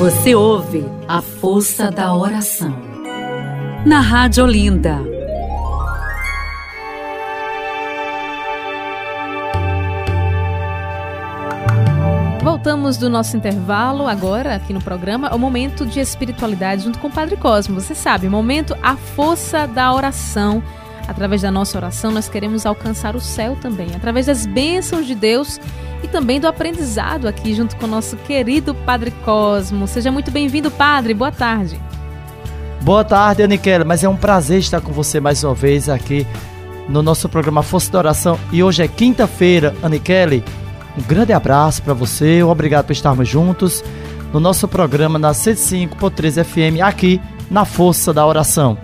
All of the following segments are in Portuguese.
Você ouve a força da oração. Na Rádio Olinda. Voltamos do nosso intervalo agora aqui no programa, o momento de espiritualidade junto com o Padre Cosmo. Você sabe, momento a força da oração. Através da nossa oração, nós queremos alcançar o céu também, através das bênçãos de Deus e também do aprendizado aqui junto com o nosso querido Padre Cosmo. Seja muito bem-vindo, Padre. Boa tarde. Boa tarde, Aniquela. Mas é um prazer estar com você mais uma vez aqui no nosso programa Força da Oração. E hoje é quinta-feira, Aniquele. Um grande abraço para você. Obrigado por estarmos juntos no nosso programa na 105.3 FM aqui na Força da Oração.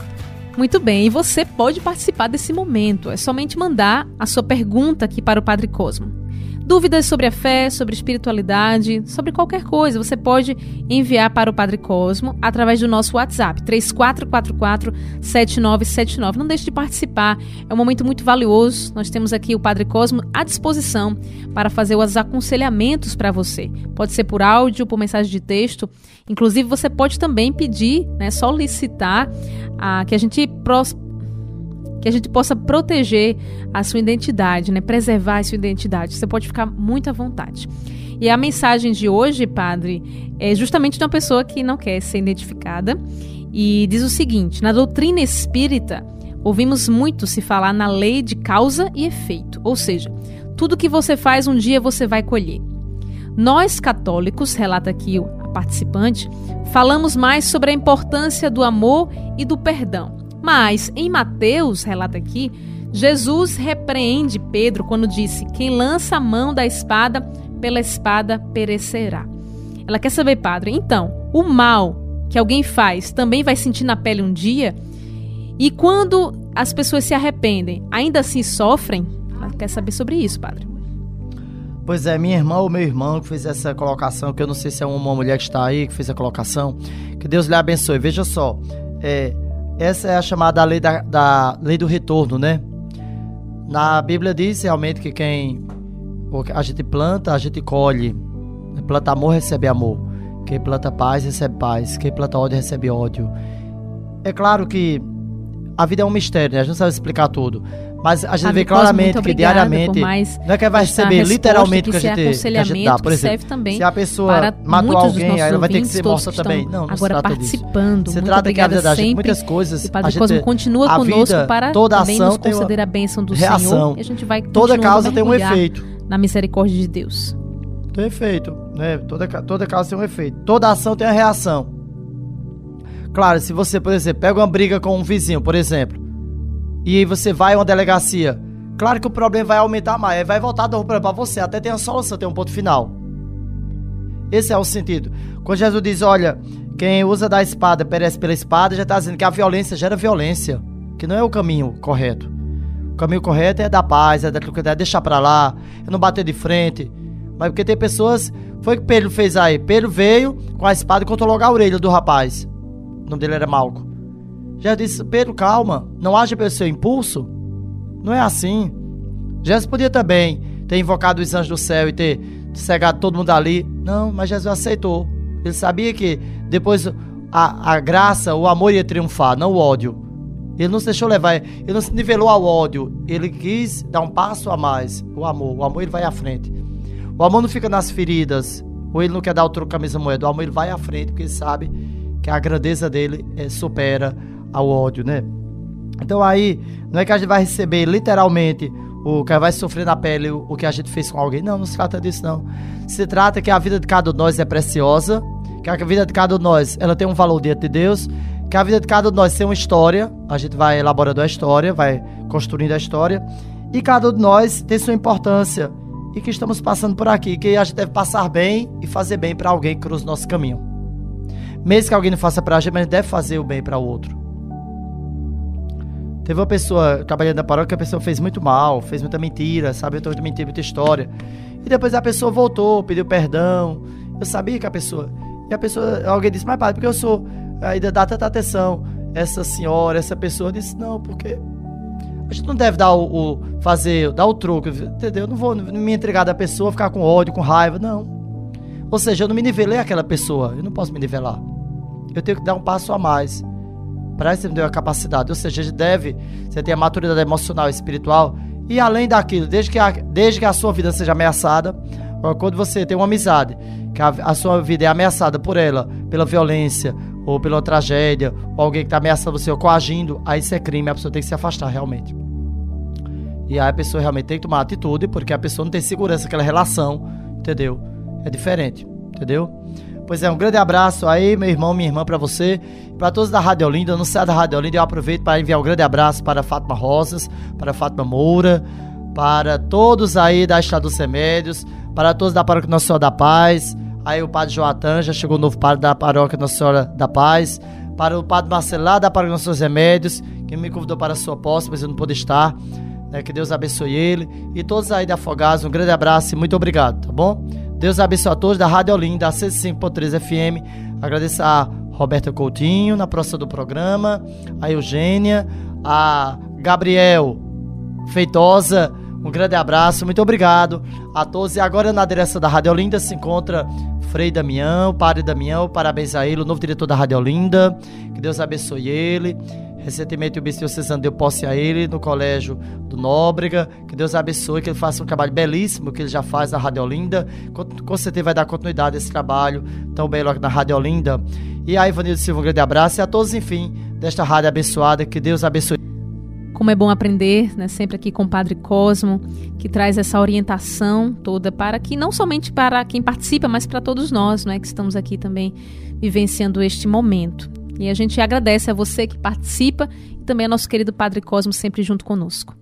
Muito bem, e você pode participar desse momento. É somente mandar a sua pergunta aqui para o Padre Cosmo. Dúvidas sobre a fé, sobre espiritualidade, sobre qualquer coisa, você pode enviar para o Padre Cosmo através do nosso WhatsApp, 3444-7979. Não deixe de participar, é um momento muito valioso. Nós temos aqui o Padre Cosmo à disposição para fazer os aconselhamentos para você. Pode ser por áudio, por mensagem de texto. Inclusive, você pode também pedir, né, solicitar a, que a gente que a gente possa proteger a sua identidade, né? preservar a sua identidade. Você pode ficar muito à vontade. E a mensagem de hoje, padre, é justamente de uma pessoa que não quer ser identificada e diz o seguinte: na doutrina espírita, ouvimos muito se falar na lei de causa e efeito, ou seja, tudo que você faz um dia você vai colher. Nós católicos, relata aqui a participante, falamos mais sobre a importância do amor e do perdão. Mas em Mateus, relata aqui, Jesus repreende Pedro quando disse: Quem lança a mão da espada, pela espada perecerá. Ela quer saber, padre, então, o mal que alguém faz também vai sentir na pele um dia? E quando as pessoas se arrependem, ainda assim sofrem? Ela quer saber sobre isso, padre. Pois é, minha irmã ou meu irmão que fez essa colocação, que eu não sei se é uma mulher que está aí, que fez a colocação, que Deus lhe abençoe. Veja só, é, essa é a chamada lei, da, da lei do retorno, né? Na Bíblia diz realmente que quem a gente planta, a gente colhe. Planta amor, recebe amor. Quem planta paz, recebe paz. Quem planta ódio, recebe ódio. É claro que a vida é um mistério, né? A gente não sabe explicar tudo. Mas a gente vê claramente que diariamente não é que vai receber literalmente o que a gente, que a gente dá. Por exemplo, se a pessoa matou alguém, ela vai ter que ser morta também. Não, não agora se participando. Se trata que a vida da gente, muitas coisas. O Padre Cosmo continua conosco para toda também ação nos conceder a bênção do reação. Senhor. E a gente vai toda causa tem um efeito. Na misericórdia de Deus. Tem efeito, né? Toda, toda causa tem um efeito. Toda ação tem uma reação. Claro, se você, por exemplo, pega uma briga com um vizinho, por exemplo, e aí você vai a uma delegacia, claro que o problema vai aumentar mais, vai voltar do problema para você, até tem a solução, tem um ponto final. Esse é o sentido. Quando Jesus diz, olha, quem usa da espada perece pela espada, já está dizendo que a violência gera violência, que não é o caminho correto. O caminho correto é da paz, é da tranquilidade, é deixar para lá, é não bater de frente. Mas porque tem pessoas, foi o que Pedro fez aí. Pedro veio com a espada e cortou logo a orelha do rapaz. O nome dele era Malco. Já disse, Pedro, calma, não haja pelo seu impulso. Não é assim. Jesus podia também ter invocado os anjos do céu e ter cegado todo mundo ali. Não, mas Jesus aceitou. Ele sabia que depois a, a graça, o amor ia triunfar, não o ódio. Ele não se deixou levar, ele não se nivelou ao ódio. Ele quis dar um passo a mais. O amor. O amor ele vai à frente. O amor não fica nas feridas. Ou ele não quer dar o troco com a mesma moeda. O amor ele vai à frente, porque ele sabe que a grandeza dele é, supera ao ódio, né? Então aí, não é que a gente vai receber literalmente o que vai sofrer na pele o, que a gente fez com alguém. Não, não se trata disso, não. Se trata que a vida de cada um de nós é preciosa, que a vida de cada um de nós ela tem um valor diante de Deus, que a vida de cada um de nós tem uma história, a gente vai elaborando a história, vai construindo a história, e cada um de nós tem sua importância, e que estamos passando por aqui, que a gente deve passar bem e fazer bem para alguém que cruza o nosso caminho. Mesmo que alguém não faça para a gente, mas a gente deve fazer o bem para o outro. Teve uma pessoa trabalhando na paróquia a pessoa fez muito mal, fez muita mentira, sabe? Então, mentira, muita história. E depois a pessoa voltou, pediu perdão. Eu sabia que a pessoa. E a pessoa, alguém disse, mas padre, porque eu sou. Ainda dá tanta atenção. Essa senhora, essa pessoa disse, não, porque. A gente não deve dar o, o fazer, dar o troco, entendeu? Eu não vou me entregar da pessoa, ficar com ódio, com raiva, não. Ou seja, eu não me nivelei aquela pessoa, eu não posso me nivelar. Eu tenho que dar um passo a mais. Para isso me deu a capacidade. Ou seja, gente deve, você tem a maturidade emocional e espiritual. E além daquilo, desde que a, desde que a sua vida seja ameaçada, quando você tem uma amizade, que a, a sua vida é ameaçada por ela, pela violência, ou pela tragédia, ou alguém que está ameaçando você ou coagindo, aí isso é crime, a pessoa tem que se afastar realmente. E aí a pessoa realmente tem que tomar atitude, porque a pessoa não tem segurança naquela relação, entendeu? É diferente, entendeu? Pois é, um grande abraço aí, meu irmão, minha irmã, para você, para todos da Rádio Olinda. Não sai da Rádio Olinda, eu aproveito para enviar um grande abraço para Fátima Rosas, para Fátima Moura, para todos aí da Estado dos Remédios, para todos da Paróquia Nossa Senhora da Paz. Aí o Padre Joatan, já chegou o novo padre da Paróquia Nossa Senhora da Paz. Para o Padre Marcelo lá da Paróquia Nossos Remédios, que me convidou para a sua posse, mas eu não pude estar. Né? Que Deus abençoe ele. E todos aí da Afogados, um grande abraço e muito obrigado, tá bom? Deus abençoe a todos da Rádio Olinda, 105.3 FM. Agradeço a Roberta Coutinho na próxima do programa, a Eugênia, a Gabriel Feitosa. Um grande abraço, muito obrigado a todos. E agora na direção da Rádio Olinda se encontra Frei Damião, Padre Damião, parabéns a ele, o novo diretor da Rádio Olinda. Que Deus abençoe ele. Recentemente o Bispo Cesano deu posse a ele no colégio do Nóbrega. Que Deus abençoe, que ele faça um trabalho belíssimo que ele já faz na Rádio Olinda. Com, certeza vai dar continuidade a esse trabalho tão belo na Rádio Olinda. E a Ivanildo Silva, um grande abraço. E a todos, enfim, desta rádio abençoada. Que Deus abençoe. Como é bom aprender, né, sempre aqui com o Padre Cosmo, que traz essa orientação toda para que não somente para quem participa, mas para todos nós, né, que estamos aqui também vivenciando este momento. E a gente agradece a você que participa e também ao nosso querido Padre Cosmo sempre junto conosco.